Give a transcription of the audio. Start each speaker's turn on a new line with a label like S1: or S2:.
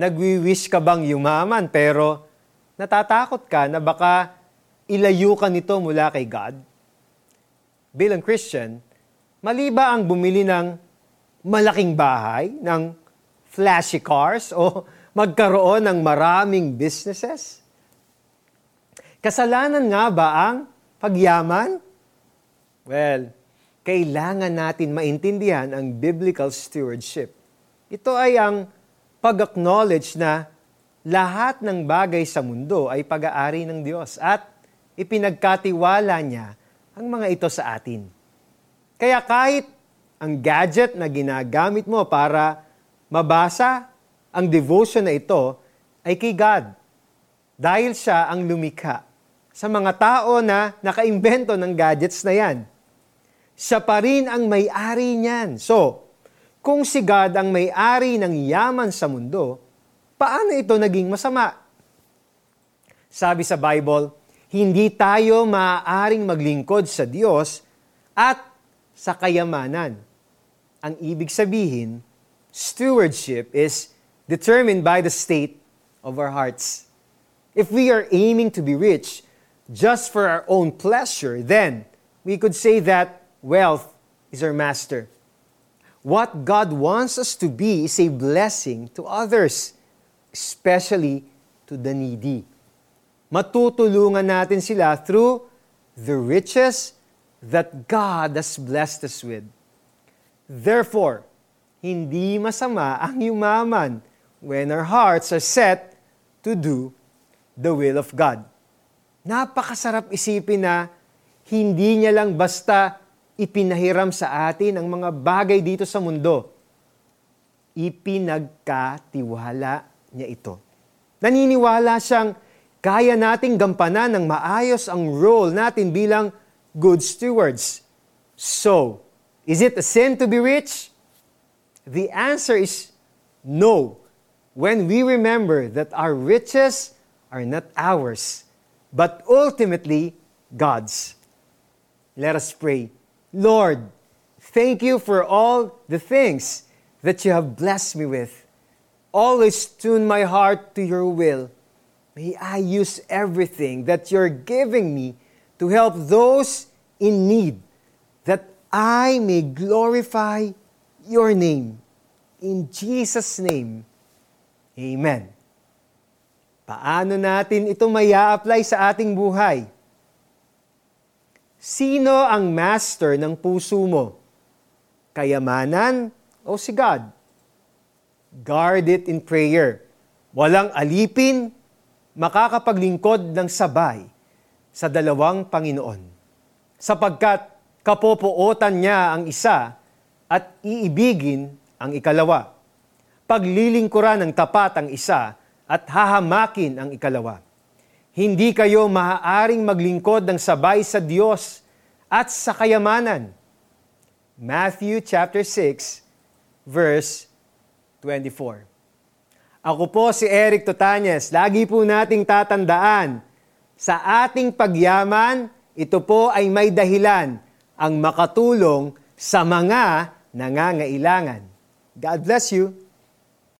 S1: Nagwi-wish ka bang yumaman pero natatakot ka na baka ilayo ka nito mula kay God? Bilang Christian, mali ba ang bumili ng malaking bahay, ng flashy cars, o magkaroon ng maraming businesses? Kasalanan nga ba ang pagyaman? Well, kailangan natin maintindihan ang biblical stewardship. Ito ay ang pag-acknowledge na lahat ng bagay sa mundo ay pag-aari ng Diyos at ipinagkatiwala niya ang mga ito sa atin. Kaya kahit ang gadget na ginagamit mo para mabasa ang devotion na ito ay kay God. Dahil siya ang lumikha sa mga tao na nakaimbento ng gadgets na yan. Siya pa rin ang may-ari niyan. So, kung si God ang may-ari ng yaman sa mundo, paano ito naging masama? Sabi sa Bible, hindi tayo maaaring maglingkod sa Diyos at sa kayamanan. Ang ibig sabihin, stewardship is determined by the state of our hearts. If we are aiming to be rich just for our own pleasure, then we could say that wealth is our master. What God wants us to be is a blessing to others, especially to the needy. Matutulungan natin sila through the riches that God has blessed us with. Therefore, hindi masama ang yumaman when our hearts are set to do the will of God. Napakasarap isipin na hindi niya lang basta ipinahiram sa atin ang mga bagay dito sa mundo. Ipinagkatiwala niya ito. Naniniwala siyang kaya nating gampanan ng maayos ang role natin bilang good stewards. So, is it a sin to be rich? The answer is no. When we remember that our riches are not ours, but ultimately God's. Let us pray. Lord, thank you for all the things that you have blessed me with. Always tune my heart to your will. May I use everything that you're giving me to help those in need, that I may glorify your name. In Jesus' name, Amen. Paano natin ito maya apply sa ating buhay? Sino ang master ng puso mo? Kayamanan o si God? Guard it in prayer. Walang alipin, makakapaglingkod ng sabay sa dalawang Panginoon. Sapagkat kapopootan niya ang isa at iibigin ang ikalawa. Paglilingkuran ng tapat ang isa at hahamakin ang ikalawa hindi kayo maaaring maglingkod ng sabay sa Diyos at sa kayamanan. Matthew chapter 6 verse 24. Ako po si Eric Totanyes. Lagi po nating tatandaan, sa ating pagyaman, ito po ay may dahilan ang makatulong sa mga nangangailangan. God bless you.